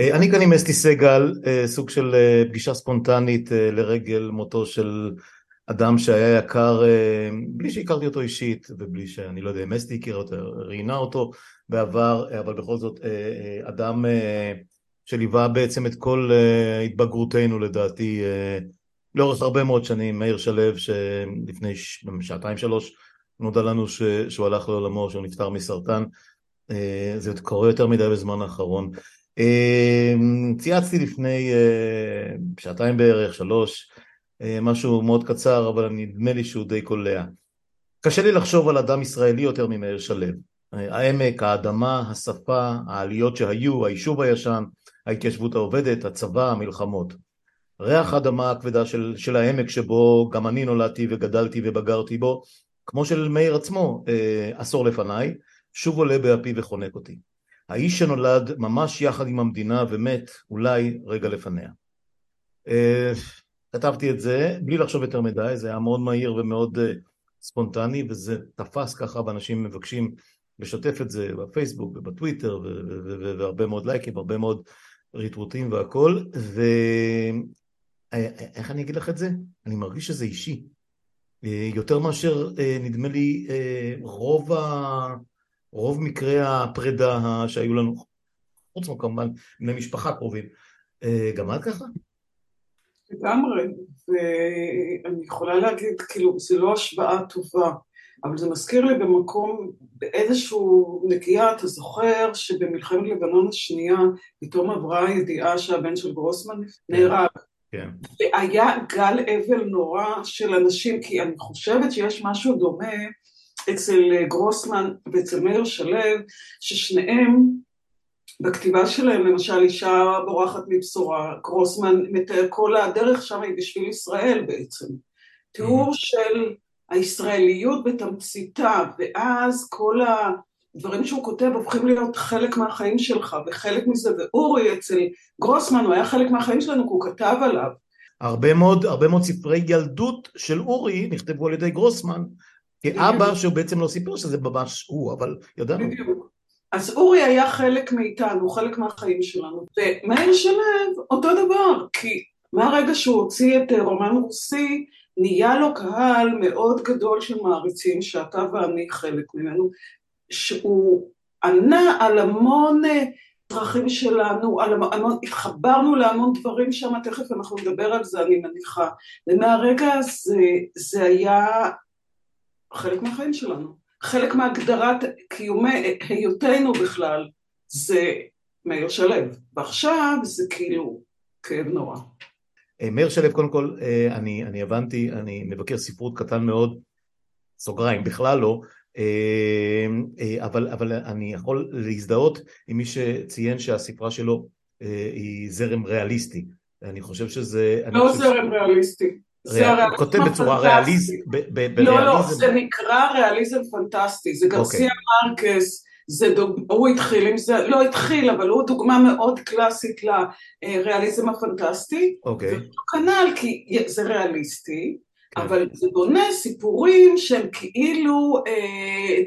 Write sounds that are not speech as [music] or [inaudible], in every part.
אני כאן עם אסתי סגל, סוג של פגישה ספונטנית לרגל מותו של אדם שהיה יקר, בלי שהכרתי אותו אישית ובלי שאני לא יודע אם אסתי הכירה אותו, ראיינה אותו בעבר, אבל בכל זאת אדם שליווה בעצם את כל התבגרותנו לדעתי לאורך הרבה מאוד שנים, מאיר שלו שלפני שעתיים שלוש נודע לנו שהוא הלך לעולמו, שהוא נפטר מסרטן, זה קורה יותר מדי בזמן האחרון. צייצתי לפני שעתיים בערך, שלוש, משהו מאוד קצר, אבל נדמה לי שהוא די קולע. קשה לי לחשוב על אדם ישראלי יותר ממאיר שלו. העמק, האדמה, השפה, העליות שהיו, היישוב הישן, ההתיישבות העובדת, הצבא, המלחמות. ריח האדמה הכבדה של, של העמק שבו גם אני נולדתי וגדלתי ובגרתי בו, כמו של מאיר עצמו עשור לפניי, שוב עולה באפי וחונק אותי. האיש שנולד ממש יחד עם המדינה ומת אולי רגע לפניה. כתבתי את זה בלי לחשוב יותר מדי, זה היה מאוד מהיר ומאוד ספונטני וזה תפס ככה ואנשים מבקשים לשתף את זה בפייסבוק ובטוויטר והרבה מאוד לייקים, הרבה מאוד ריטרוטים והכל ואיך אני אגיד לך את זה? אני מרגיש שזה אישי יותר מאשר נדמה לי רוב ה... רוב מקרי הפרידה שהיו לנו, חוץ מכמובן בני משפחה קרובים, גם את ככה? לגמרי, ואני יכולה להגיד, כאילו, זה לא השוואה טובה, אבל זה מזכיר לי במקום, באיזשהו נגיעה, אתה זוכר שבמלחמת לבנון השנייה פתאום עברה הידיעה שהבן של גרוסמן נהרג. כן. והיה גל אבל נורא של אנשים, כי אני חושבת שיש משהו דומה אצל גרוסמן ואצל מאיר שלו, ששניהם בכתיבה שלהם, למשל אישה בורחת מבשורה, גרוסמן מתאר כל הדרך שם היא בשביל ישראל בעצם. תיאור של הישראליות בתמציתה, ואז כל הדברים שהוא כותב הופכים להיות חלק מהחיים שלך, וחלק מזה, ואורי אצל גרוסמן הוא היה חלק מהחיים שלנו, כי הוא כתב עליו. הרבה מאוד, הרבה מאוד ספרי ילדות של אורי נכתבו על ידי גרוסמן, כאבא שהוא בעצם לא סיפר שזה ממש הוא, אבל ידענו. בדיוק. אז אורי היה חלק מאיתנו, חלק מהחיים שלנו, ומאיר שלו אותו דבר, כי מהרגע שהוא הוציא את רומן רוסי, נהיה לו קהל מאוד גדול של מעריצים, שאתה ואני חלק ממנו, שהוא ענה על המון דרכים שלנו, על המון, התחברנו להמון דברים שם, תכף אנחנו נדבר על זה, אני מניחה, ומהרגע הזה, זה היה חלק מהחיים שלנו, חלק מהגדרת קיומי, היותנו בכלל, זה מאיר שלו, ועכשיו זה כאילו כאב נורא. מאיר שלו, קודם כל, אני, אני הבנתי, אני מבקר ספרות קטן מאוד, סוגריים, בכלל לא, אבל, אבל אני יכול להזדהות עם מי שציין שהספרה שלו היא זרם ריאליסטי. אני חושב שזה... לא זרם ריאליסטי. הוא כותב בצורה בריאליזם. לא, לא, זה נקרא ריאליזם פנטסטי, זה גרסיה מרקס, הוא התחיל עם זה, לא התחיל, אבל הוא דוגמה מאוד קלאסית לריאליזם הפנטסטי. אוקיי. כנ"ל, כי זה ריאליסטי, אבל זה בונה סיפורים שהם כאילו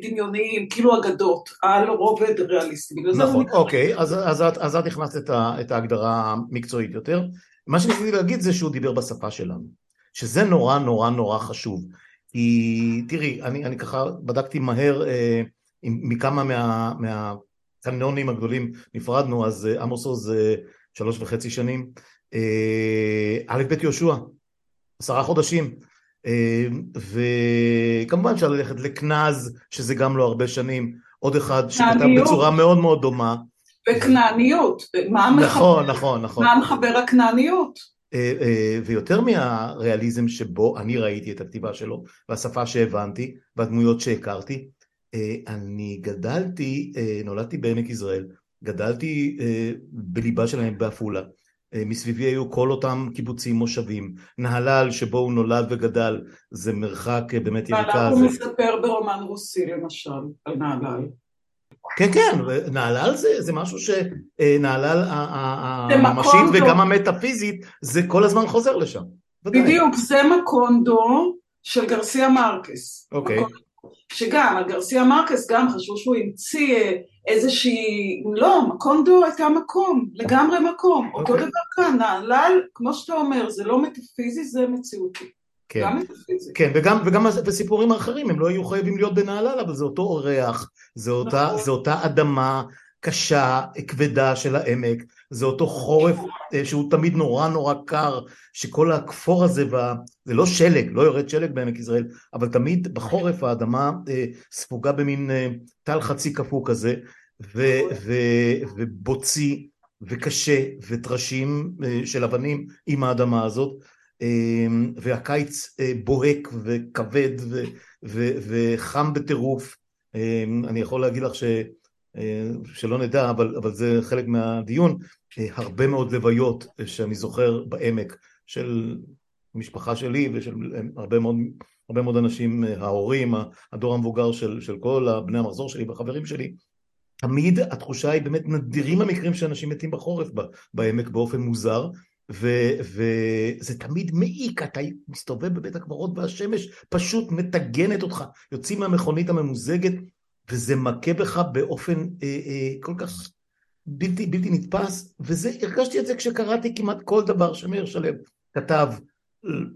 דמיוניים, כאילו אגדות, על רובד ריאליסטי. נכון, אוקיי, אז את הכנסת את ההגדרה המקצועית יותר. מה שניסיתי להגיד זה שהוא דיבר בשפה שלנו. שזה נורא נורא נורא חשוב. כי תראי, אני, אני ככה בדקתי מהר אה, מכמה מה, מהקנונים הגדולים נפרדנו, אז אה, עמוס עוז אה, שלוש וחצי שנים, אה, א' ב' יהושע, עשרה חודשים, אה, וכמובן אפשר ללכת לכנז, שזה גם לא הרבה שנים, עוד אחד שכתב בצורה מאוד מאוד דומה. וכנעניות, מה נכון, נכון, נכון. מה מחבר הכנעניות? ויותר מהריאליזם שבו אני ראיתי את הכתיבה שלו והשפה שהבנתי והדמויות שהכרתי, אני גדלתי, נולדתי בעמק יזרעאל, גדלתי בליבה שלהם בעפולה, מסביבי היו כל אותם קיבוצים מושבים, נהלל שבו הוא נולד וגדל זה מרחק באמת יריקה. נהלל הוא מספר ברומן רוסי למשל על נהלל. כן, כן, נהלל זה, זה משהו שנהלל הממשית וגם המטאפיזית, זה כל הזמן חוזר לשם. בדיוק, זה מקונדו של גרסיה מרקס. אוקיי. שגם, על גרסיה מרקס גם חשבו שהוא המציא איזושהי, לא, מקונדו הייתה מקום, לגמרי מקום, okay. אותו אוקיי. דבר כאן, נהלל, כמו שאתה אומר, זה לא מטאפיזי, זה מציאותי. כן. כן וגם, וגם בסיפורים האחרים הם לא היו חייבים להיות בנהלל, אבל זה אותו ריח, זה אותה, נכון. זה אותה אדמה קשה, כבדה של העמק, זה אותו חורף אה, שהוא תמיד נורא נורא קר, שכל הכפור הזה, וה... זה לא שלג, לא יורד שלג בעמק יזרעאל, אבל תמיד בחורף האדמה אה, ספוגה במין אה, טל חצי קפוא כזה, ו, ו, ובוצי וקשה וטרשים של אבנים עם האדמה הזאת, והקיץ אה, בוהק וכבד ו, ו, וחם בטירוף. אה, אני יכול להגיד לך ש... אה, שלא נדע, אבל, אבל זה חלק מהדיון, אה, הרבה מאוד לוויות שאני זוכר בעמק של משפחה שלי ושל הרבה מאוד, הרבה מאוד אנשים, ההורים, הדור המבוגר של, של כל בני המחזור שלי והחברים שלי, תמיד התחושה היא באמת נדירים המקרים שאנשים מתים בחורף בעמק באופן מוזר, וזה תמיד מעיק, אתה מסתובב בבית הקברות והשמש פשוט מטגנת אותך, יוצאים מהמכונית הממוזגת וזה מכה בך באופן אה, אה, כל כך בלתי, בלתי נתפס, וזה, הרגשתי את זה כשקראתי כמעט כל דבר שמאיר שלו כתב,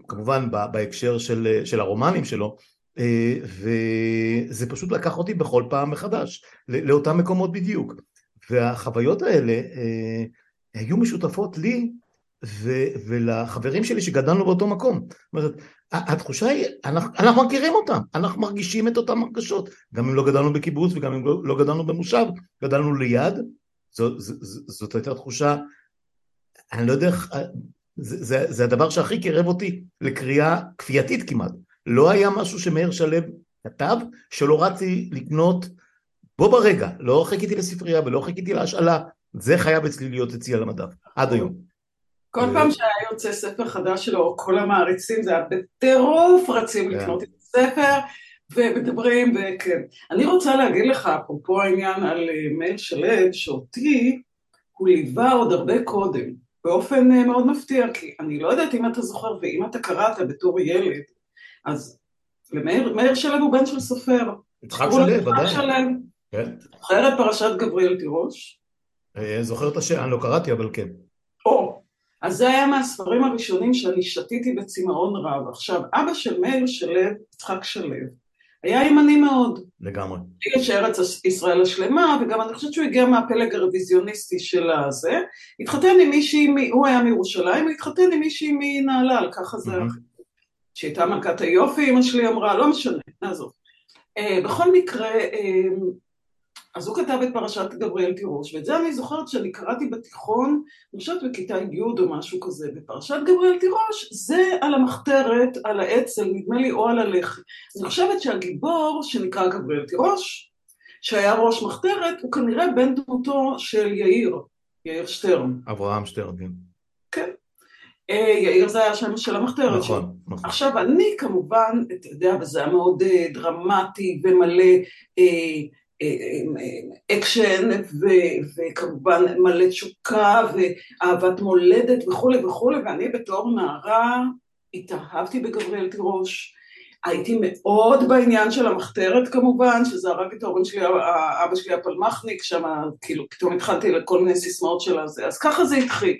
כמובן בהקשר של, של הרומנים שלו, אה, וזה פשוט לקח אותי בכל פעם מחדש, לאותם מקומות בדיוק. והחוויות האלה אה, היו משותפות לי ו- ולחברים שלי שגדלנו באותו מקום. זאת אומרת, התחושה היא, אנחנו, אנחנו מכירים אותם, אנחנו מרגישים את אותן הרגשות, גם אם לא גדלנו בקיבוץ וגם אם לא, לא גדלנו במושב, גדלנו ליד, זאת, זאת, זאת הייתה תחושה, אני לא יודע איך, זה, זה, זה הדבר שהכי קירב אותי לקריאה כפייתית כמעט. לא היה משהו שמאיר שלו כתב, שלא רציתי לקנות בו ברגע, לא חיכיתי לספרייה ולא חיכיתי להשאלה, זה חייב אצלי להיות אצלי על המדף, עד היום. כל פעם שהיה יוצא ספר חדש שלו, כל המעריצים, זה היה בטירוף רצים כן. לקנות את הספר, ומדברים, וכן. אני רוצה להגיד לך, אפרופו העניין על אה, מאיר שלו, שאותי הוא ליווה עוד הרבה קודם, באופן אה, מאוד מפתיע, כי אני לא יודעת אם אתה זוכר, ואם אתה קראת בתור ילד, אז למאיר מאיר שלו הוא בן של סופר. יצחק שלו, ודאי. כן. זוכר את פרשת גבריאל תירוש? אה, זוכר את השם, אני לא קראתי, אבל כן. או, אז זה היה מהספרים הראשונים שאני שתיתי בצמאון רב. עכשיו, אבא של מאיר שלו, יצחק שלו, היה ימני מאוד. לגמרי. יש ארץ ישראל השלמה, וגם אני חושבת שהוא הגיע מהפלג הרוויזיוניסטי של הזה. התחתן עם מישהי, מ- הוא היה מירושלים, הוא התחתן עם מישהי מנהלל, ככה זה, מהמם. שהייתה מלכת היופי, אמא שלי אמרה, לא משנה, נעזוב. אה, בכל מקרה, אה, אז הוא כתב את פרשת גבריאל תירוש, ואת זה אני זוכרת שאני קראתי בתיכון, אני חושבת בכיתה י' או משהו כזה, בפרשת גבריאל תירוש זה על המחתרת, על האצ"ל, נדמה לי, או על הלח"י. אני חושבת שהגיבור שנקרא גבריאל תירוש, שהיה ראש מחתרת, הוא כנראה בן דמותו של יאיר, יאיר שטרן. אברהם שטרן, כן. אה, יאיר זה היה השם של המחתרת. נכון, נכון. עכשיו אני כמובן, אתה יודע, וזה היה מאוד אה, דרמטי ומלא אה, אקשן וכמובן מלא תשוקה ואהבת מולדת וכולי וכולי ואני בתור נערה התאהבתי בגבריאל תירוש הייתי מאוד בעניין של המחתרת כמובן, שזה הרג את ההורים שלי, אבא שלי הפלמחניק, שם כאילו פתאום התחלתי לכל מיני סיסמאות של הזה, אז ככה זה התחיל.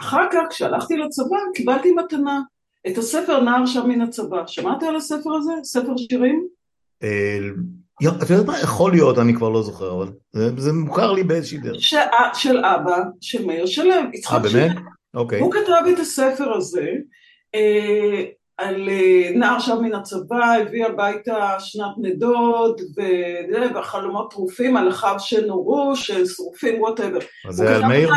אחר כך כשהלכתי לצבא קיבלתי מתנה את הספר נער שם מן הצבא. שמעת על הספר הזה? ספר שירים? אה, את יודעת מה? יכול להיות, אני כבר לא זוכר, אבל זה, זה מוכר לי באיזושהי דרך. ש... של אבא, של מאיר שלו, אה, יצחק באמת? שלו. אוקיי. הוא כתב את הספר הזה אה, על אה, נער שם מן הצבא, הביא הביתה שנת נדוד, וזה, והחלומות טרופים על אחיו שנורו, ששרופים, ווטאבר. אז זה על מאיר?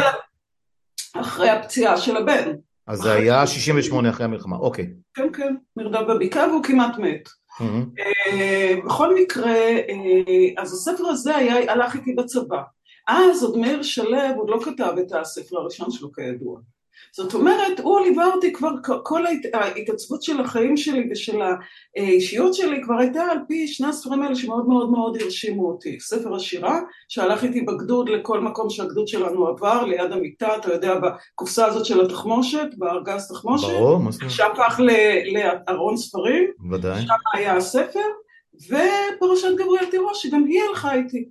אחרי הפציעה של הבן. אז זה היה 68 אחרי המלחמה, אוקיי. כן, כן, נרדף בבקעה והוא כמעט מת. מהמם. אה, בכל מקרה, אה, אז הספר הזה היה, הלך איתי בצבא. אז עוד מאיר שלו עוד לא כתב את הספר הראשון שלו כידוע. זאת אומרת, הוא ליווה אותי כבר, כל ההת- ההתעצבות של החיים שלי ושל האישיות שלי כבר הייתה על פי שני הספרים האלה שמאוד מאוד מאוד הרשימו אותי. ספר השירה, שהלך איתי בגדוד לכל מקום שהגדוד שלנו עבר, ליד המיטה, אתה יודע, בקופסה הזאת של התחמושת, בארגז תחמושת, ברור, מה זאת אומרת? שהפך לארון ספרים, ודאי. שם היה הספר, ופרשת גבריאל תירוש, שגם היא הלכה איתי.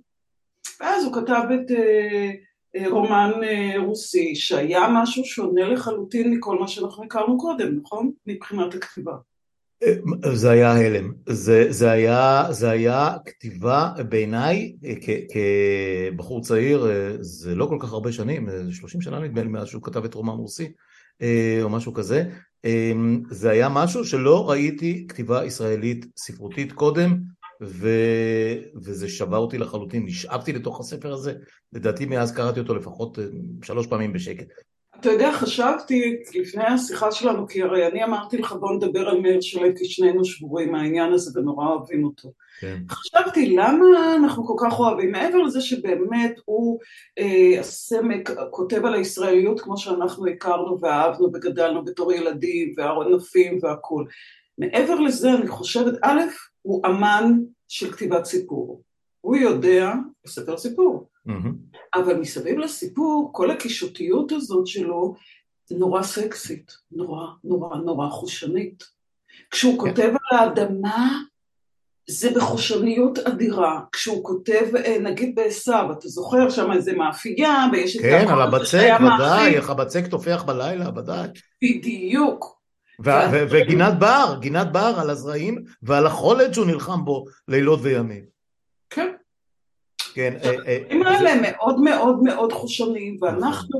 ואז הוא כתב את רומן רוסי, שהיה משהו שונה לחלוטין מכל מה שאנחנו הכרנו קודם, נכון? מבחינת הכתיבה. זה היה הלם, זה, זה, היה, זה היה כתיבה בעיניי כבחור צעיר, זה לא כל כך הרבה שנים, זה 30 שנה נדמה לי מאז שהוא כתב את רומן רוסי או משהו כזה, זה היה משהו שלא ראיתי כתיבה ישראלית ספרותית קודם ו... וזה שבר אותי לחלוטין, נשאבתי לתוך הספר הזה, לדעתי מאז קראתי אותו לפחות שלוש פעמים בשקט. אתה יודע, חשבתי לפני השיחה שלנו, כי הרי אני אמרתי לך בוא נדבר על מאיר שלו, כי שנינו שבורים מהעניין הזה ונורא אוהבים אותו. כן. חשבתי למה אנחנו כל כך אוהבים, מעבר לזה שבאמת הוא אה, הסמק, כותב על הישראליות כמו שאנחנו הכרנו ואהבנו וגדלנו בתור ילדים והענפים והכול. מעבר לזה אני חושבת, א', הוא אמן של כתיבת סיפור. הוא יודע לספר סיפור. Mm-hmm. אבל מסביב לסיפור, כל הקישוטיות הזאת שלו נורא סקסית, נורא נורא נורא חושנית. כשהוא כן. כותב על האדמה, זה בחושניות אדירה. כשהוא כותב, אה, נגיד בעשו, אתה זוכר שם איזה מאפייה, ויש את... כן, על הבצק, ודאי, איך הבצק טופח בלילה, ודאי. בדיוק. וגינת בר, גינת בר על הזרעים ועל החולד שהוא נלחם בו לילות וימים. כן. כן. הדברים אה, אה, האלה מאוד מאוד מאוד חושניים, ואנחנו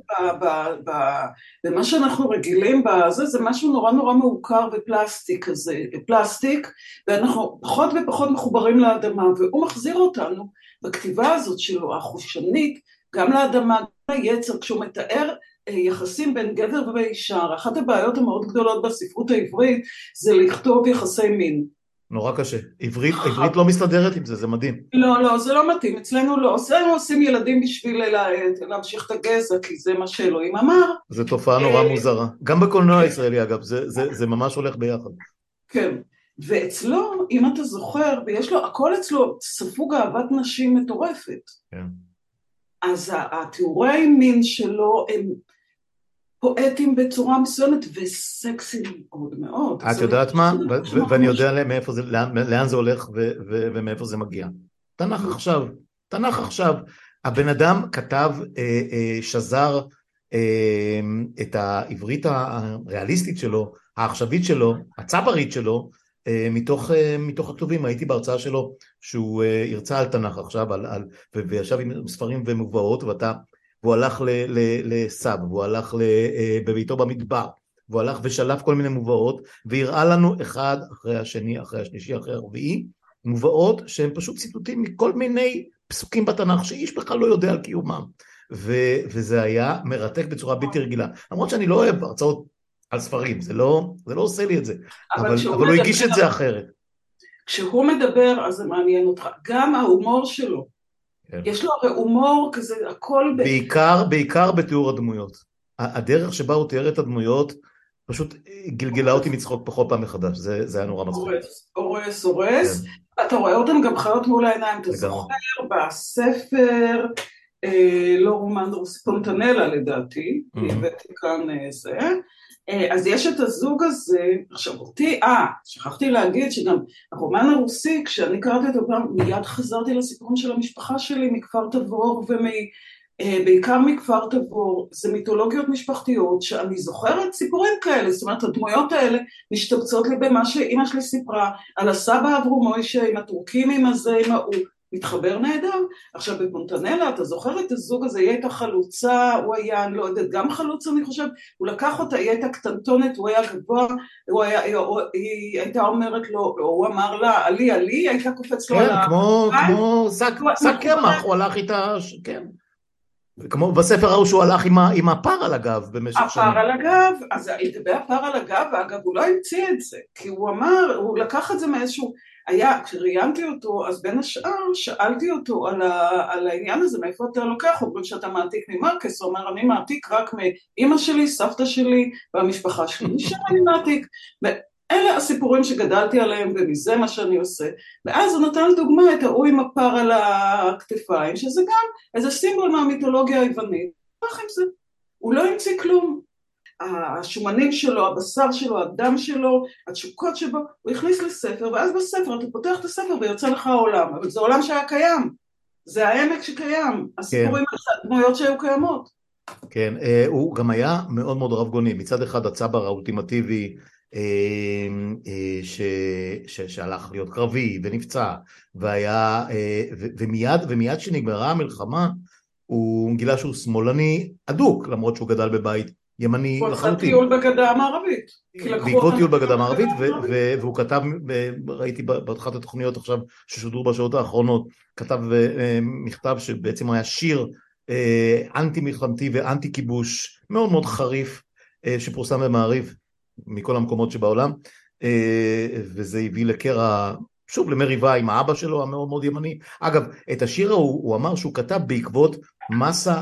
במה שאנחנו רגילים בזה, זה משהו נורא נורא מעוקר ופלסטיק כזה, פלסטיק, ואנחנו פחות ופחות מחוברים לאדמה, והוא מחזיר אותנו בכתיבה הזאת שלו, החושנית, גם לאדמה, גם ליצר, כשהוא מתאר יחסים בין גבר ואישה, אחת הבעיות המאוד גדולות בספרות העברית זה לכתוב יחסי מין. נורא קשה. עברית, עברית לא מסתדרת עם זה, זה מדהים. לא, לא, זה לא מתאים. אצלנו לא. אצלנו עושים ילדים בשביל להמשיך את הגזע, כי זה מה שאלוהים אמר. זו תופעה נורא מוזרה. גם בקולנוע הישראלי, אגב, זה, זה, זה ממש הולך ביחד. כן. ואצלו, אם אתה זוכר, ויש לו, הכל אצלו ספוג אהבת נשים מטורפת. כן. אז התיאורי מין שלו הם פואטים בצורה מסוימת וסקסיים מאוד מאוד. את יודעת מה? ואני יודע לאן זה הולך ומאיפה זה מגיע. תנ"ך עכשיו, תנ"ך עכשיו. הבן אדם כתב, אה, אה, שזר אה, את העברית הריאליסטית שלו, העכשווית שלו, הצברית שלו, מתוך, מתוך הכתובים, הייתי בהרצאה שלו שהוא הרצה על תנ"ך עכשיו על, על, וישב עם ספרים ומובאות ואתה והוא הלך לסב, והוא הלך אה, בביתו במדבר, והוא הלך ושלף כל מיני מובאות, והראה לנו אחד אחרי השני, אחרי השלישי, אחרי הרביעי, מובאות שהן פשוט ציטוטים מכל מיני פסוקים בתנ"ך שאיש בכלל לא יודע על קיומם. ו- וזה היה מרתק בצורה בלתי רגילה. למרות שאני לא אוהב הרצאות על ספרים, זה לא, זה לא עושה לי את זה, אבל, אבל, אבל הוא הגיש את זה אחרת. כשהוא מדבר אז זה מעניין אותך, גם ההומור שלו, כן. יש לו הרי הומור כזה, הכל... בעיקר, בעיקר בתיאור הדמויות. הדרך שבה הוא תיאר את הדמויות פשוט גלגלה אותי מצחוק פחות פעם מחדש, זה, זה היה נורא מצחיק. הורס, הורס, הורס. כן. אתה רואה אותם גם חיות מול העיניים, אתה זוכר בספר, אה, לא רומן ספונטנלה לדעתי, mm-hmm. הבאתי כאן אה, זה, אז יש את הזוג הזה, עכשיו אותי, אה, שכחתי להגיד שגם הרומן הרוסי, כשאני קראתי אותו פעם, מיד חזרתי לסיפורים של המשפחה שלי מכפר תבור ובעיקר אה, מכפר תבור, זה מיתולוגיות משפחתיות שאני זוכרת סיפורים כאלה, זאת אומרת הדמויות האלה משתבצות לי במה שאימא שלי סיפרה על הסבא אברום מוישה עם הטורקים עם הזה עם ההוא מתחבר נהדר. עכשיו בפונטנלה, אתה זוכר את הזוג הזה, היא הייתה חלוצה, הוא היה, אני לא יודעת, גם חלוץ אני חושב, הוא לקח אותה, היא הייתה קטנטונת, הוא היה גבוה, הוא היה, היא, היא הייתה אומרת לו, הוא אמר לה, עלי עלי, היא הייתה קופץ לו כן, על ה... כמו, כמו שק קמח, הוא הלך איתה, כן. כמו בספר ההוא שהוא הלך עם, עם הפר על הגב במשך שנים. הפר על הגב, אז לגבי הפר על הגב, אגב, הוא לא המציא את זה, כי הוא אמר, הוא לקח את זה מאיזשהו... היה, כשראיינתי אותו, אז בין השאר שאלתי אותו על, ה, על העניין הזה, מאיפה אתה לוקח, אומרים שאתה מעתיק ממרקס, הוא אומר, אני מעתיק רק מאימא שלי, סבתא שלי והמשפחה שלי, משם אני מעתיק. ואלה הסיפורים שגדלתי עליהם, ומזה מה שאני עושה. ואז הוא נתן דוגמה את ההוא עם הפר על הכתפיים, שזה גם איזה סימבול מהמיתולוגיה היוונית. הוא לא המציא כלום. השומנים שלו, הבשר שלו, הדם שלו, התשוקות שבו, הוא הכניס לספר, ואז בספר אתה פותח את הספר ויוצא לך העולם, אבל זה עולם שהיה קיים. זה העמק שקיים, הסיפורים כן. דמויות שהיו קיימות. כן, הוא גם היה מאוד מאוד רב גוני, מצד אחד הצבר האולטימטיבי ש, ש, שהלך להיות קרבי ונפצע והיה, ו, ומיד, ומיד שנגמרה המלחמה הוא גילה שהוא שמאלני אדוק למרות שהוא גדל בבית ימני לחלוטין. הוא עשה טיול בגדה המערבית. בעקבות טיול בגדה המערבית, והוא כתב, ראיתי באחת התוכניות עכשיו ששודרו בשעות האחרונות, כתב אה, מכתב שבעצם היה שיר אה, אנטי מלחמתי ואנטי כיבוש מאוד מאוד חריף אה, שפורסם במעריב מכל המקומות שבעולם, וזה הביא לקרע שוב למריבה עם האבא שלו המאוד מאוד ימני. אגב, את השיר ההוא הוא אמר שהוא כתב בעקבות מסה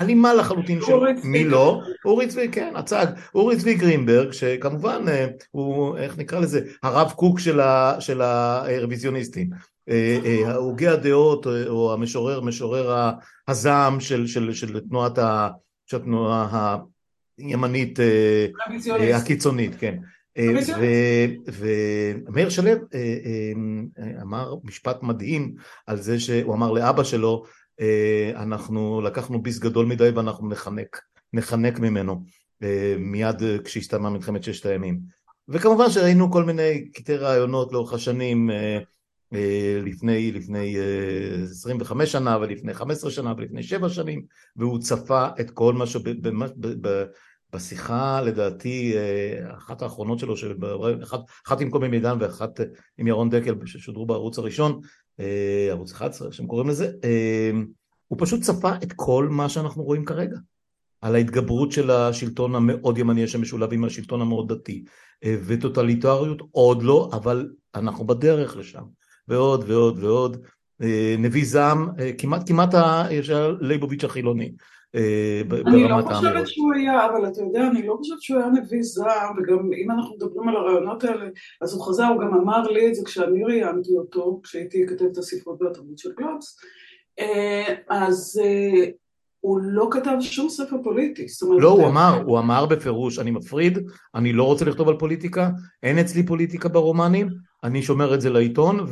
אלימה לחלוטין של מי לא, אורי צבי, כן, הצג, אורי צבי גרינברג, שכמובן אה, הוא, איך נקרא לזה, הרב קוק של, הרוויזיוניסטים. אה, אה, הוגי הדעות או המשורר, משורר הזעם של, של, של תנועת ה... של התנועה הימנית הקיצונית, כן. ומאיר שלו אמר משפט מדהים על זה שהוא אמר לאבא שלו אנחנו לקחנו ביס גדול מדי ואנחנו נחנק, נחנק ממנו אה, מיד כשהסתיימה מלחמת ששת הימים. וכמובן שראינו כל מיני קטעי רעיונות לאורך השנים אה, לפני, לפני 25 שנה ולפני 15 שנה ולפני 7 שנים והוא צפה את כל מה שבשיחה לדעתי אחת האחרונות שלו, אחת, אחת עם קובי מידן ואחת עם ירון דקל ששודרו בערוץ הראשון אה, ערוץ 11, איך שהם קוראים לזה, אה, הוא פשוט צפה את כל מה שאנחנו רואים כרגע. על ההתגברות של השלטון המאוד ימני שמשולב עם השלטון המאוד דתי, אה, וטוטליטריות עוד לא, אבל אנחנו בדרך לשם, ועוד ועוד ועוד. נביא זעם, כמעט כמעט הליבוביץ' החילוני. אני לא חושבת שהוא היה, אבל אתה יודע, אני לא חושבת שהוא היה נביא זעם, וגם אם אנחנו מדברים על הרעיונות האלה, אז הוא חזר, הוא גם אמר לי את זה כשאני ראיינתי אותו, כשהייתי כתבת הספרות והתרבות של גלובס, אה, אז אה, הוא לא כתב שום ספר פוליטי. לא, הוא אמר, הוא אמר בפירוש, אני מפריד, אני לא רוצה לכתוב על פוליטיקה, אין אצלי פוליטיקה ברומנים, אני שומר את זה לעיתון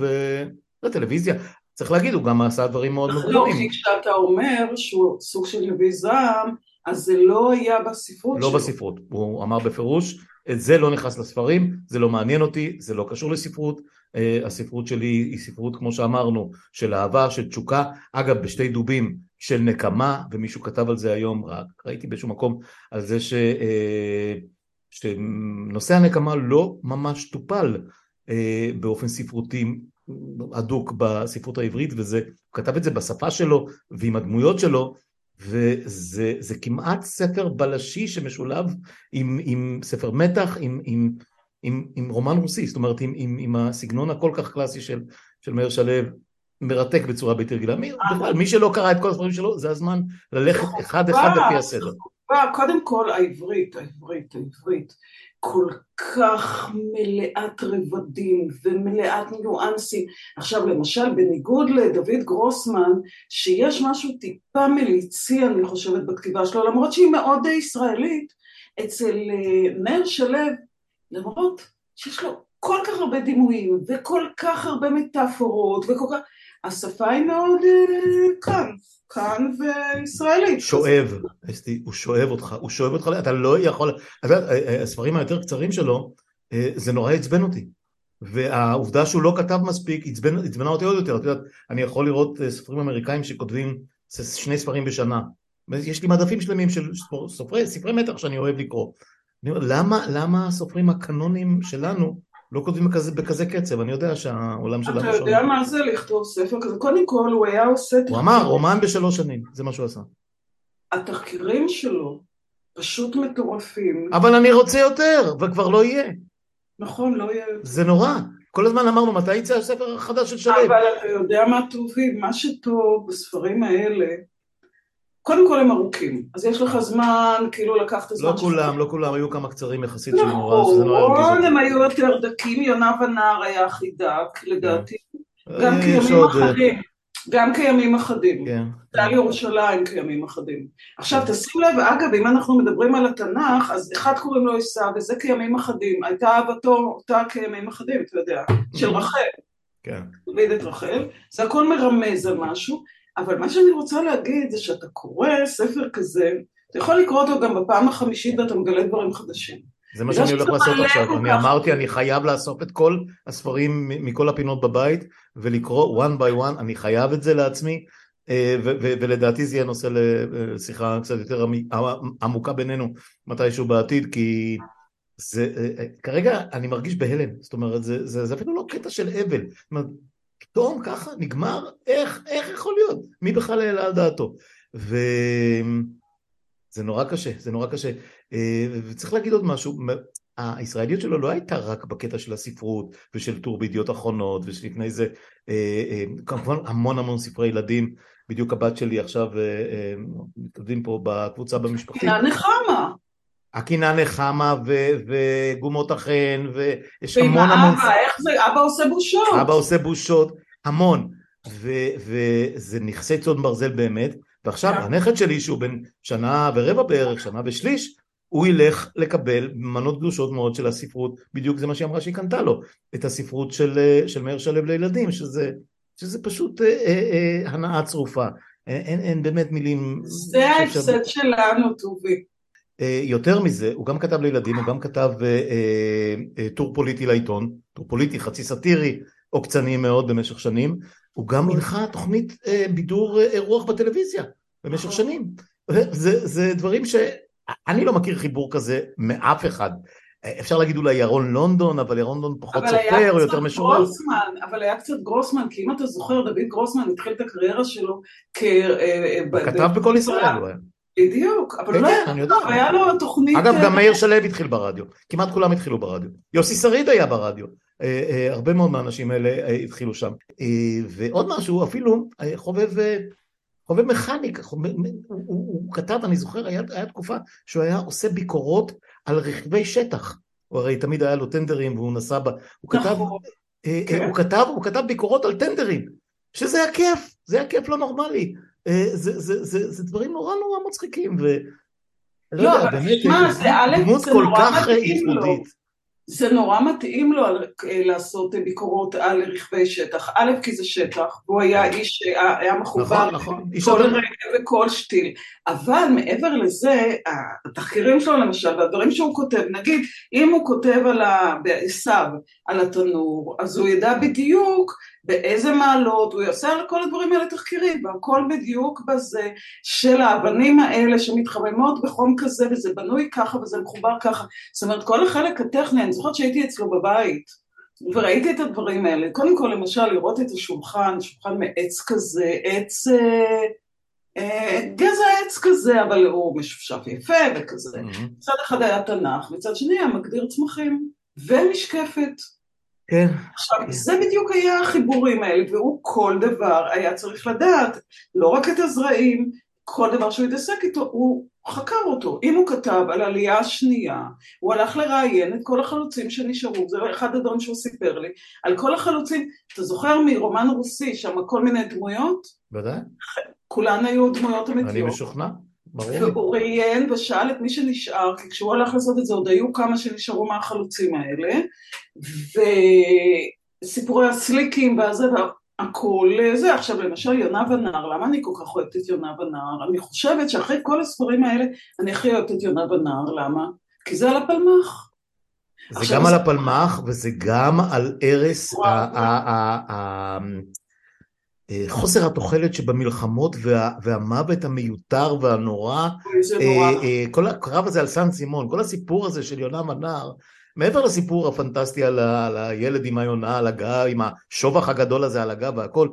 ולטלוויזיה. צריך להגיד, הוא גם עשה דברים מאוד מוקדמים. לא, כי כשאתה אומר שהוא סוג של נביא זעם, אז זה לא היה בספרות לא שלו. לא בספרות, הוא אמר בפירוש, את זה לא נכנס לספרים, זה לא מעניין אותי, זה לא קשור לספרות, uh, הספרות שלי היא ספרות כמו שאמרנו, של אהבה, של תשוקה, אגב בשתי דובים של נקמה, ומישהו כתב על זה היום, רק ראיתי באיזשהו מקום, על זה ש, uh, שנושא הנקמה לא ממש טופל uh, באופן ספרותי הדוק בספרות העברית וזה, הוא כתב את זה בשפה שלו ועם הדמויות שלו וזה כמעט ספר בלשי שמשולב עם, עם ספר מתח, עם, עם, עם, עם רומן רוסי, זאת אומרת עם, עם, עם הסגנון הכל כך קלאסי של, של מאיר שלו, מרתק בצורה בלתי רגילה. מי, מי שלא קרא את כל הספרים שלו, זה הזמן ללכת אחד אחד לפי הסדר. קודם כל העברית, העברית, העברית. כל כך מלאת רבדים ומלאת ניואנסים. עכשיו למשל בניגוד לדוד גרוסמן שיש משהו טיפה מליצי אני חושבת בכתיבה שלו למרות שהיא מאוד ישראלית אצל אה, מאיר שלו למרות שיש לו כל כך הרבה דימויים וכל כך הרבה מטאפורות וכל כך השפה היא מאוד uh, כאן כאן וישראלית. שואב, אסתי, הוא שואב אותך, הוא שואב אותך, אתה לא יכול, אתה יודע, הספרים היותר קצרים שלו, אה, זה נורא עצבן אותי. והעובדה שהוא לא כתב מספיק עצבנה אותי עוד יותר, את יודעת, אני יכול לראות אה, ספרים אמריקאים שכותבים שני ספרים בשנה. יש לי מדפים שלמים של ספרי, ספרי מתח שאני אוהב לקרוא. אני אומר, למה, למה הסופרים הקנונים שלנו לא כותבים בכזה, בכזה קצב, אני יודע שהעולם שלנו שונה. אתה יודע מה זה לכתוב ספר כזה? קודם כל הוא היה עושה... הוא אמר, רומן בשלוש שנים, זה מה שהוא עשה. התחקירים שלו פשוט מטורפים. אבל אני רוצה יותר, וכבר לא יהיה. נכון, לא יהיה. זה נורא. כל הזמן אמרנו, מתי יצא הספר החדש של שלם? אבל אתה יודע מה טובי? מה שטוב בספרים האלה, קודם כל הם ארוכים, אז יש לך זמן כאילו לקחת את הזמן לא כולם, לא כולם, היו כמה קצרים יחסית של נורא, שזה נורא הרגיז אותי. הם היו יותר דקים, יונה ונער היה הכי דק, לדעתי, כן. גם כימים אה, אחדים, גם כימים אחדים, טל ירושלים כימים אחדים. עכשיו כן. תשים לב, אגב, אם אנחנו מדברים על התנ"ך, אז אחד קוראים לו עשיו, וזה כימים אחדים, הייתה אהבתו אותה כימים אחדים, אתה יודע, של רחל. כן. דוד את רחל, זה הכל מרמז על משהו, אבל מה שאני רוצה להגיד זה שאתה קורא ספר כזה, אתה יכול לקרוא אותו גם בפעם החמישית ואתה מגלה דברים חדשים. זה מה שאני הולך לעשות עכשיו, אני אמרתי אני חייב לאסוף את כל הספרים מכל הפינות בבית ולקרוא one by one, אני חייב את זה לעצמי אה, ולדעתי זה יהיה נושא לשיחה קצת יותר עמוקה בינינו מתישהו בעתיד כי זה, אה, אה, כרגע אני מרגיש בהלם, זאת אומרת זה, זה, זה אפילו לא קטע של אבל, זאת אומרת פתאום ככה נגמר, איך, איך יכול להיות, מי בכלל העלה על דעתו וזה נורא קשה, זה נורא קשה וצריך להגיד עוד משהו, הישראליות שלו לא הייתה רק בקטע של הספרות ושל טור בידיעות אחרונות ושלפני זה כמובן המון המון ספרי ילדים בדיוק הבת שלי עכשיו מתעדים פה בקבוצה במשפחתית. קינה נחמה. הקינה נחמה וגומות החן ויש המון המון... ועם האבא, איך זה? אבא עושה בושות. אבא עושה בושות, המון. וזה נכסי צאן ברזל באמת. ועכשיו כן. הנכד שלי שהוא בן שנה ורבע בערך, שנה ושליש, הוא ילך לקבל מנות גדושות מאוד של הספרות, בדיוק זה מה שהיא אמרה שהיא קנתה לו, את הספרות של, של מאיר שלו לילדים, שזה שזה פשוט אה, אה, אה, הנאה צרופה. אין, אין באמת מילים... זה ההפסד שלנו, טובי. אה, יותר מזה, הוא גם כתב לילדים, הוא גם כתב אה, אה, טור פוליטי לעיתון, טור פוליטי חצי סאטירי, עוקצני מאוד במשך שנים, הוא גם הנחה תוכנית בידור אה, רוח בטלוויזיה במשך נכון. שנים. זה, זה דברים שאני לא מכיר חיבור כזה מאף אחד. אפשר להגיד אולי ירון לונדון, אבל ירון לונדון פחות סופר, הוא יותר משורר. גרוסמן, אבל היה קצת גרוסמן, כי אם אתה זוכר, דוד גרוסמן התחיל את הקריירה שלו כ... כתב בכל ישראל הוא היה. בדיוק, אבל לא, אני יודע. היה לו תוכנית... אגב, גם מאיר שלו התחיל ברדיו, כמעט כולם התחילו ברדיו. יוסי שריד היה ברדיו, אה, הרבה מאוד מהאנשים האלה התחילו שם. ועוד משהו, אפילו חובב... חובב מכניקה, הוא, הוא, הוא כתב, אני זוכר, היה, היה תקופה שהוא היה עושה ביקורות על רכבי שטח. הוא הרי תמיד היה לו טנדרים והוא נסע ב... הוא כתב, נכון. אה, אה, כן. הוא כתב, הוא כתב ביקורות על טנדרים, שזה היה כיף, זה היה כיף לא נורמלי. אה, זה, זה, זה, זה דברים נורא נורא מצחיקים, ו... לא, לא יודע, באמת, שמה, זה א', דמות כל כך ייחודית. זה נורא מתאים לו אה, לעשות ביקורות על רכבי שטח, א' כי זה שטח, והוא היה איש, אה, היה מחובר נכון, נכון, כל רגע וכל שתיל, אבל מעבר לזה, התחקירים שלו למשל, והדברים שהוא כותב, נגיד אם הוא כותב על ה... בעשיו, על התנור, אז הוא ידע בדיוק באיזה מעלות, הוא יעשה על כל הדברים האלה תחקירים, והכל בדיוק בזה של האבנים האלה שמתחממות בחום כזה, וזה בנוי ככה וזה מחובר ככה, זאת אומרת כל החלק הטכני, אני זוכרת שהייתי אצלו בבית, וראיתי את הדברים האלה, קודם כל למשל לראות את השולחן, שולחן מעץ כזה, עץ, אה, אה, גזע עץ כזה, אבל הוא משופשף יפה וכזה, mm-hmm. מצד אחד היה תנ"ך, מצד שני היה מגדיר צמחים, ומשקפת, כן. עכשיו, זה בדיוק היה החיבורים האלה, והוא כל דבר היה צריך לדעת, לא רק את הזרעים, כל דבר שהוא התעסק איתו, הוא חקר אותו. אם הוא כתב על עלייה השנייה, הוא הלך לראיין את כל החלוצים שנשארו, זה אחד הדברים שהוא סיפר לי, על כל החלוצים, אתה זוכר מרומן רוסי, שם כל מיני דמויות? בוודאי. כולן היו דמויות אמיתיות. אני משוכנע. והוא [laughs] ראיין ושאל את מי שנשאר, כי כשהוא הלך לעשות את זה עוד היו כמה שנשארו מהחלוצים האלה, וסיפורי הסליקים והזה והכל זה. עכשיו למשל יונה ונער, למה אני כל כך אוהבת את יונה ונער? אני חושבת שאחרי כל הספרים האלה אני הכי אוהבת את יונה ונער, למה? כי זה על הפלמ"ח. זה גם על הפלמ"ח וזה גם על ערש חוסר התוחלת שבמלחמות וה, והמוות המיותר והנורא, אה, אה, כל הקרב הזה על סן סימון, כל הסיפור הזה של יונה ונער, מעבר לסיפור הפנטסטי על, ה, על הילד עם היונה על הגב, עם השובח הגדול הזה על הגב והכל,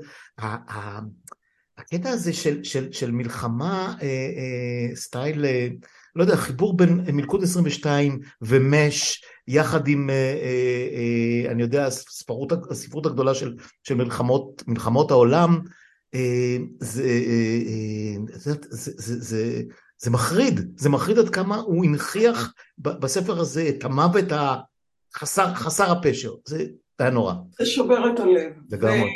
הקטע הזה של, של, של מלחמה סטייל, לא יודע, חיבור בין מלכוד 22 ומש, יחד עם, אה, אה, אה, אני יודע, הספרות, הספרות הגדולה של, של מלחמות, מלחמות העולם, זה, זה, זה, זה, זה, זה מחריד, זה מחריד עד כמה הוא הנכיח בספר הזה את המוות החסר חסר הפשר, זה היה נורא. זה שובר את הלב. לגמרי.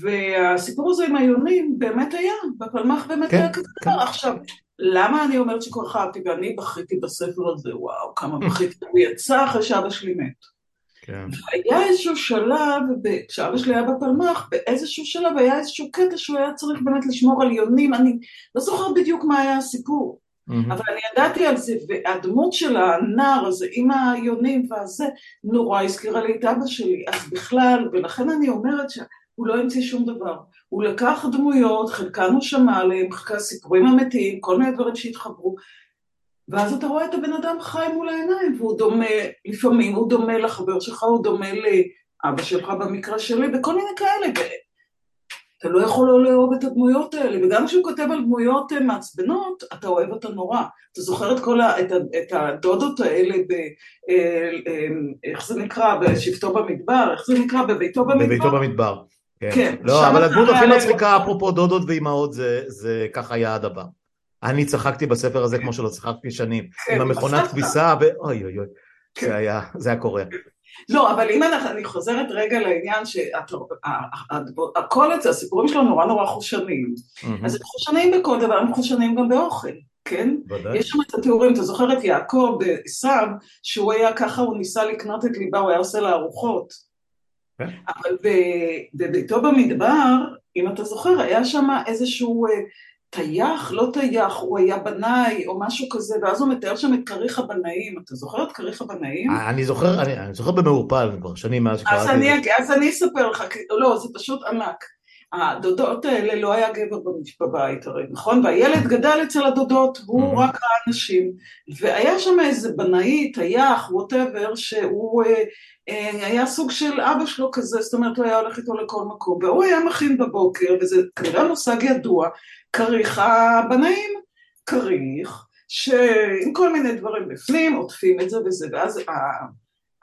והסיפור הזה עם היונים באמת היה, בפלמ"ח באמת כן, היה כזה כן. עכשיו, למה אני אומרת שכל כך אהבתי, ואני בכיתי בספר הזה, וואו, כמה בכיתי, הוא יצא אחרי שאבא שלי מת. כן. והיה איזשהו שלב, כשאבא שלי היה בפלמ"ח, באיזשהו שלב היה איזשהו קטע שהוא היה צריך באמת לשמור על יונים, אני לא זוכרת בדיוק מה היה הסיפור. Mm-hmm. אבל אני ידעתי על זה, והדמות של הנער הזה עם היונים והזה, נורא הזכירה לי את אבא שלי, אז בכלל, ולכן אני אומרת שהוא לא המציא שום דבר. הוא לקח דמויות, חלקן הוא שמע עליהן, חלקן סיפורים אמיתיים, כל מיני דברים שהתחברו, ואז אתה רואה את הבן אדם חי מול העיניים, והוא דומה, לפעמים הוא דומה לחבר שלך, הוא דומה לאבא שלך במקרה שלי, וכל מיני כאלה, אתה לא יכול לא לאהוב את הדמויות האלה, וגם כשהוא כותב על דמויות אה, מעצבנות, אתה אוהב אותה נורא. אתה זוכר את כל ה... את, ה, את הדודות האלה ב... אה, אה, איך זה נקרא? בשבטו במדבר? איך זה נקרא? בביתו במדבר? בביתו במדבר. כן. כן. לא, אבל הדמות הכי מצחיקה, אפרופו דודות ואימהות, זה, ככה יעד הבא. אני צחקתי בספר הזה כמו שלא צחקתי שנים. כן, עם המכונת כביסה, ואוי אוי אוי, כן. זה היה, זה היה קורה. לא, אבל אם אני חוזרת רגע לעניין שהכל אצל הסיפורים שלו נורא נורא חושניים. אז הם חושניים בכל דבר, הם חושניים גם באוכל, כן? ודאי. יש שם את התיאורים, אתה זוכר את יעקב עשיו, שהוא היה ככה, הוא ניסה לקנות את ליבה, הוא היה עושה לה ארוחות. כן. אבל בביתו במדבר, אם אתה זוכר, היה שם איזשהו אה, טייח, לא טייח, הוא היה בנאי או משהו כזה, ואז הוא מתאר שם את כריך הבנאים, אתה זוכר את כריך הבנאים? אה, אני זוכר, אני, אני זוכר במעורפל כבר שנים מאז שקראתי את זה. אז אני אספר לך, לא, זה פשוט ענק. הדודות האלה לא היה גבר בבית הרי, נכון? והילד גדל אצל הדודות, הוא mm-hmm. רק ראה נשים. והיה שם איזה בנאי, טייח, ווטאבר, שהוא אה, אה, היה סוג של אבא שלו כזה, זאת אומרת הוא היה הולך איתו לכל מקום, והוא היה מכין בבוקר, וזה כנראה מושג ידוע, כריך הבנאים, כריך, שעם כל מיני דברים בפנים, עוטפים את זה וזה, ואז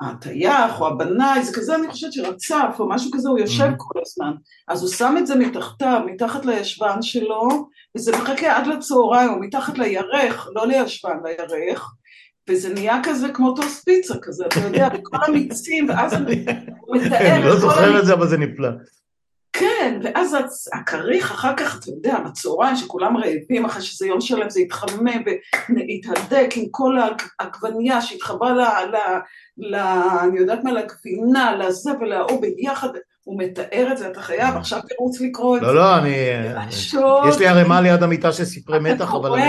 הטייח או הבנאי, זה כזה אני חושבת שרצף או משהו כזה, הוא יושב mm-hmm. כל הזמן, אז הוא שם את זה מתחתיו, מתחת לישבן שלו, וזה מחכה עד לצהריים, או מתחת לירך, לא לישבן, לירך, וזה נהיה כזה כמו טוס פיצה כזה, אתה יודע, [laughs] בכל המיצים, ואז הוא מתאר... אני לא זוכר את זה, אבל זה נפלא. כן, ואז הכריך אחר כך, אתה יודע, בצהריים שכולם רעבים, אחרי שזה יום שלם, זה התחמם והתהדק עם כל העגבנייה שהתחברה ל... ל... אני יודעת מה, לגבינה, לזה ולהוא ביחד, הוא מתאר את זה, אתה חייב עכשיו תרוץ לקרוא את לא, זה. לא, לא, אני... יש לי ערימה ליד המיטה של ספרי מתח, אבל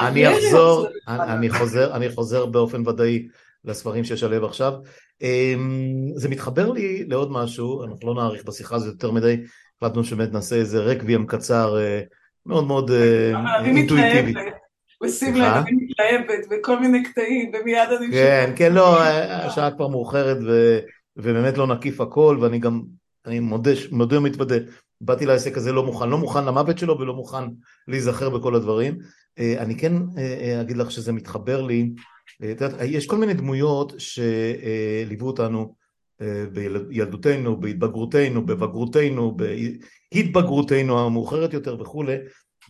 אני אחזור, אני חוזר באופן ודאי לספרים שיש עליהם עכשיו. אמ, זה מתחבר לי לעוד משהו, אנחנו לא נאריך בשיחה הזאת יותר מדי, החלטנו שבאמת נעשה איזה רקוויאם קצר אה, מאוד מאוד אה, אינטואיטיבי. ושים לב, אני מתלהבת וכל מיני קטעים, ומיד אני... כן, כן, לא, השעה כבר מאוחרת ובאמת לא נקיף הכל, ואני גם, אני מודה, מודה ומתוודה, באתי לעסק הזה לא מוכן, לא מוכן למוות שלו ולא מוכן להיזכר בכל הדברים. אה, אני כן אגיד לך שזה מתחבר לי יש כל מיני דמויות שליוו אותנו אה, בילדותנו, בהתבגרותנו, בבגרותנו, בהתבגרותנו המאוחרת יותר וכולי,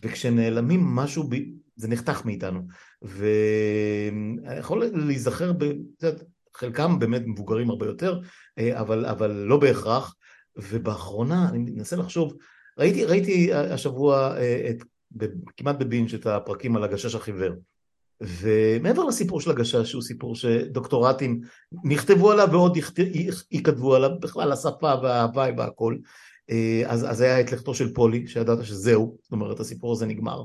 וכשנעלמים משהו, זה נחתך מאיתנו. ויכול להיזכר, חלקם באמת מבוגרים הרבה יותר, אה, אבל, אבל לא בהכרח. ובאחרונה, אני מנסה לחשוב, ראיתי, ראיתי השבוע אה, את, כמעט בבינג' את הפרקים על הגשש החיוור. ומעבר לסיפור של הגשש, שהוא סיפור שדוקטורטים נכתבו עליו ועוד ייכתבו עליו, בכלל השפה וההוואי והכל, אה, אז, אז היה את לכתו של פולי, שידעת שזהו, זאת אומרת הסיפור הזה נגמר.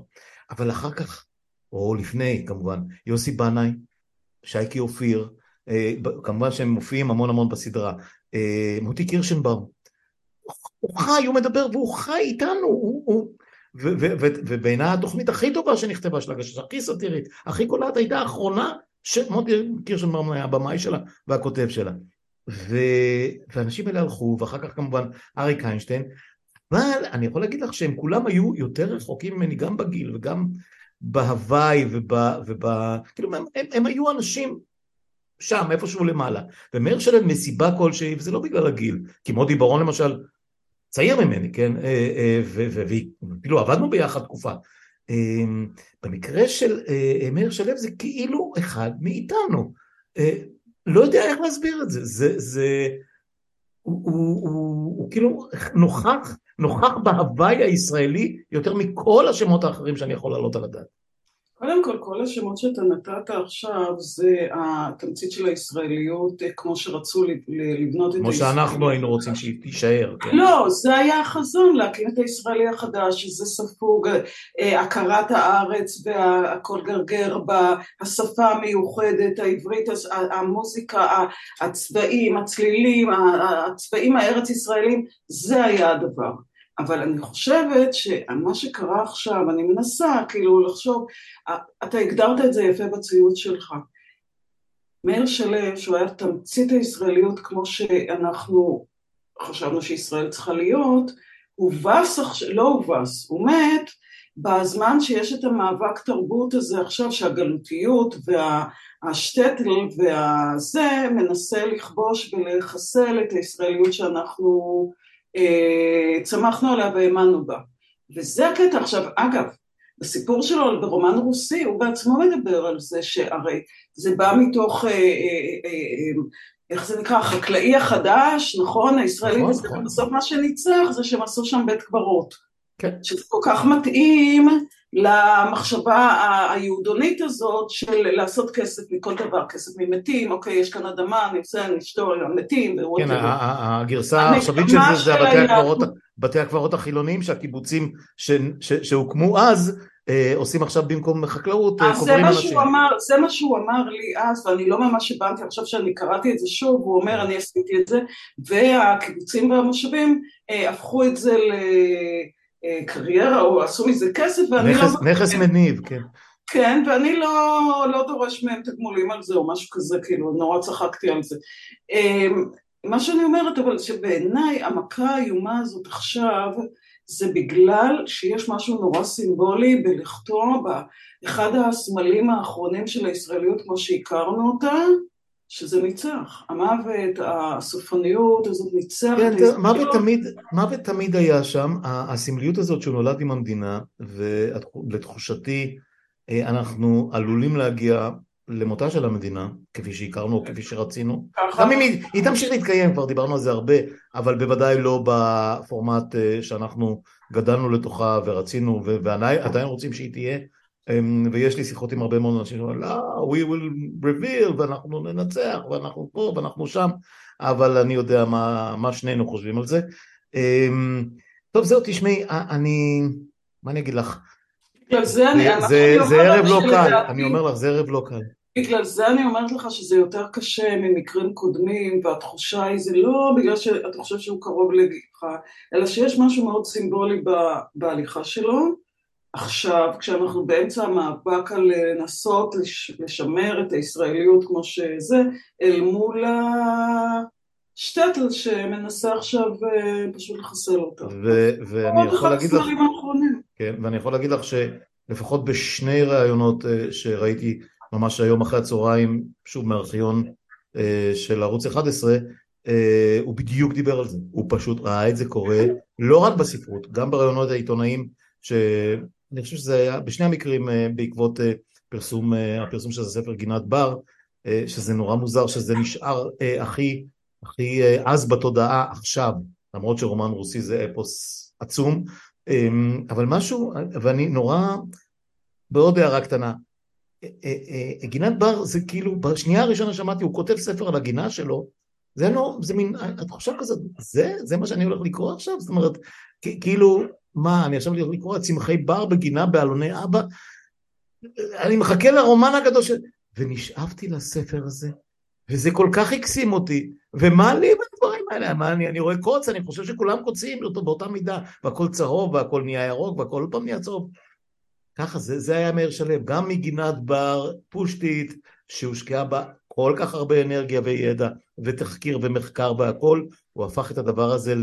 אבל אחר כך, או לפני כמובן, יוסי בנאי, שייקי אופיר, אה, כמובן שהם מופיעים המון המון בסדרה, אה, מוטי קירשנבאום, הוא חי, הוא מדבר והוא חי איתנו, הוא, הוא, ובעיניי התוכנית הכי טובה שנכתבה של הגשש, הכי סאטירית, הכי קולעת, הייתה האחרונה שמוטי קירשנבאום היה הבמאי שלה והכותב שלה. ו... ואנשים האלה הלכו, ואחר כך כמובן אריק איינשטיין, אבל אני יכול להגיד לך שהם כולם היו יותר רחוקים ממני גם בגיל וגם בהוואי וב... וב... כאילו הם, הם, הם היו אנשים שם, איפשהו למעלה. ומאיר שלם מסיבה כלשהי, וזה לא בגלל הגיל, כי מודי ברון למשל צעיר ממני, כן, אה, אה, וכאילו עבדנו ביחד תקופה. אה, במקרה של מאיר שלו זה כאילו אחד מאיתנו. לא יודע איך להסביר את זה, זה, זה, הוא, הוא, הוא, הוא כאילו נוכח, נוכח בהוואי הישראלי יותר מכל השמות האחרים שאני יכול להעלות על הדעת. קודם כל, כל השמות שאתה נתת עכשיו זה התמצית של הישראליות כמו שרצו לבנות את הישראליות. כמו שאנחנו היינו רוצים שהיא תישאר. כן. לא, זה היה החזון להקים את הישראלי החדש, שזה ספוג הכרת הארץ והכל גרגר בשפה המיוחדת, העברית, המוזיקה, הצבעים, הצלילים, הצבעים הארץ ישראלים, זה היה הדבר. אבל אני חושבת שמה שקרה עכשיו, אני מנסה כאילו לחשוב, אתה הגדרת את זה יפה בציוד שלך. מאיר שלו, שהוא היה תמצית הישראליות כמו שאנחנו חשבנו שישראל צריכה להיות, הובס, לא הובס, הוא מת בזמן שיש את המאבק תרבות הזה עכשיו שהגלותיות והשטטל והזה מנסה לכבוש ולחסל את הישראליות שאנחנו צמחנו עליה והאמנו בה. וזה הקטע עכשיו, אגב, בסיפור שלו ברומן רוסי הוא בעצמו מדבר על זה שהרי זה בא מתוך, אה, אה, איך זה נקרא, החקלאי החדש, נכון? הישראלי, נכון, נכון. בסוף מה שניצח זה שהם עשו שם בית קברות. כן. שזה כל כך מתאים למחשבה היהודונית הזאת של לעשות כסף מכל דבר, כסף ממתים, אוקיי, יש כאן אדמה, אני עושה, אני אשתור מתים. כן, הגרסה העכשווית של זה זה בתי הקברות החילוניים שהקיבוצים שהוקמו אז אה, עושים עכשיו במקום חקלאות, אה, קוברים אנשים. זה מה שהוא אמר לי אז, ואני לא ממש הבנתי, עכשיו שאני קראתי את זה שוב, הוא אומר, אני עשיתי את זה, והקיבוצים והמושבים אה, הפכו את זה ל... קריירה או עשו מזה כסף ואני נכס, לא... נכס מניב, כן. כן, ואני לא, לא דורש מהם תגמולים על זה או משהו כזה, כאילו, נורא צחקתי על זה. אמ, מה שאני אומרת, אבל שבעיניי המכה האיומה הזאת עכשיו, זה בגלל שיש משהו נורא סימבולי בלכתו באחד הסמלים האחרונים של הישראליות כמו שהכרנו אותה, שזה ניצח. המוות, הסופניות הזאת ניצח כן. מוות תמיד, מוות תמיד היה שם, הסמליות הזאת שהוא נולד עם המדינה, ולתחושתי אה, אנחנו עלולים להגיע למותה של המדינה, כפי שהכרנו, כפי שרצינו. גם אם היא, היא תמשיך להתקיים, כבר דיברנו על זה הרבה, אבל בוודאי לא בפורמט אה, שאנחנו גדלנו לתוכה ורצינו, ועדיין רוצים שהיא תהיה. אמ, ויש לי שיחות עם הרבה מאוד אנשים שאומרים, לא, we will reveal, ואנחנו ננצח, ואנחנו פה, ואנחנו שם, אבל אני יודע מה, מה שנינו חושבים על זה. אמ, טוב, זהו, תשמעי, אני, מה אני אגיד לך? בגלל זה אני... זה, זה ערב לא קל, אני אומר לך, זה ערב לא קל. בגלל זה אני אומרת לך שזה יותר קשה ממקרים קודמים, והתחושה היא זה לא בגלל שאתה חושב שהוא קרוב לגיחה, אלא שיש משהו מאוד סימבולי בהליכה שלו. עכשיו, כשאנחנו באמצע המאבק על לנסות לשמר את הישראליות כמו שזה, אל מול השטטל שמנסה עכשיו אה, פשוט לחסל אותה. ואני יכול להגיד לך... כן, ואני יכול להגיד לך שלפחות בשני ראיונות אה, שראיתי ממש היום אחרי הצהריים, שוב מארכיון אה, של ערוץ 11, הוא בדיוק דיבר על זה, הוא פשוט ראה את זה קורה, לא רק בספרות, גם בראיונות העיתונאים ש... אני חושב שזה היה בשני המקרים אה, בעקבות אה, פרסום, אה, הפרסום של הספר גינת בר, שזה נורא מוזר שזה נשאר הכי, הכי עז בתודעה עכשיו, למרות שרומן רוסי זה אפוס עצום, אבל משהו, ואני נורא, בעוד הערה קטנה, גינת בר זה כאילו, בשנייה הראשונה שמעתי, הוא כותב ספר על הגינה שלו, זה לא, זה מין, את חושב כזה, זה, זה מה שאני הולך לקרוא עכשיו? זאת אומרת, כאילו, מה, אני עכשיו לקרוא צמחי בר בגינה באלוני אבא? אני מחכה לרומן הגדול של... ונשאבתי לספר הזה, וזה כל כך הקסים אותי, ומה לי בדברים האלה? מה, אני, אני רואה קוץ, אני חושב שכולם קוצים אותו באותה מידה, והכל צהוב, והכל נהיה ירוק, והכל עוד פעם נהיה צהוב. ככה, זה, זה היה מאיר שלו, גם מגינת בר פושטית, שהושקעה בה כל כך הרבה אנרגיה וידע, ותחקיר ומחקר והכל, הוא הפך את הדבר הזה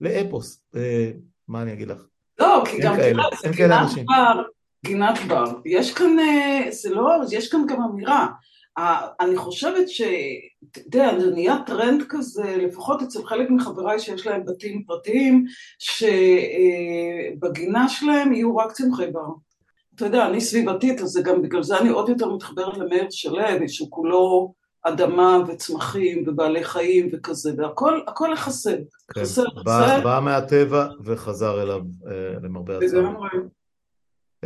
לאפוס. אה, מה אני אגיד לך? לא, כי גם תראה, זה גינת בר, גינת בר. יש כאן, אה, זה לא, יש כאן גם אמירה. אני חושבת ש... אתה יודע, זה נהיה טרנד כזה, לפחות אצל חלק מחבריי שיש להם בתים פרטיים, שבגינה שלהם יהיו רק צמחי בר. אתה יודע, אני סביבתית, אז זה גם בגלל זה אני עוד יותר מתחברת למאיר שלו, שהוא כולו אדמה וצמחים ובעלי חיים וכזה, והכל הכל לחסד. כן, בא, בא מהטבע וחזר אליו אה, למרבה הצער.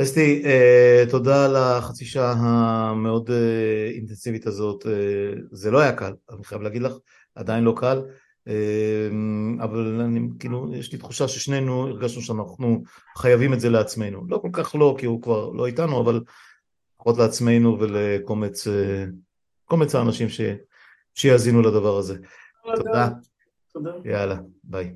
אסתי, תודה על החצי שעה המאוד אינטנסיבית הזאת, זה לא היה קל, אני חייב להגיד לך, עדיין לא קל, אבל אני, כאילו, יש לי תחושה ששנינו הרגשנו שאנחנו חייבים את זה לעצמנו, לא כל כך לא, כי הוא כבר לא איתנו, אבל לפחות לעצמנו ולקומץ האנשים ש... שיאזינו לדבר הזה. תודה. תודה. יאללה, ביי.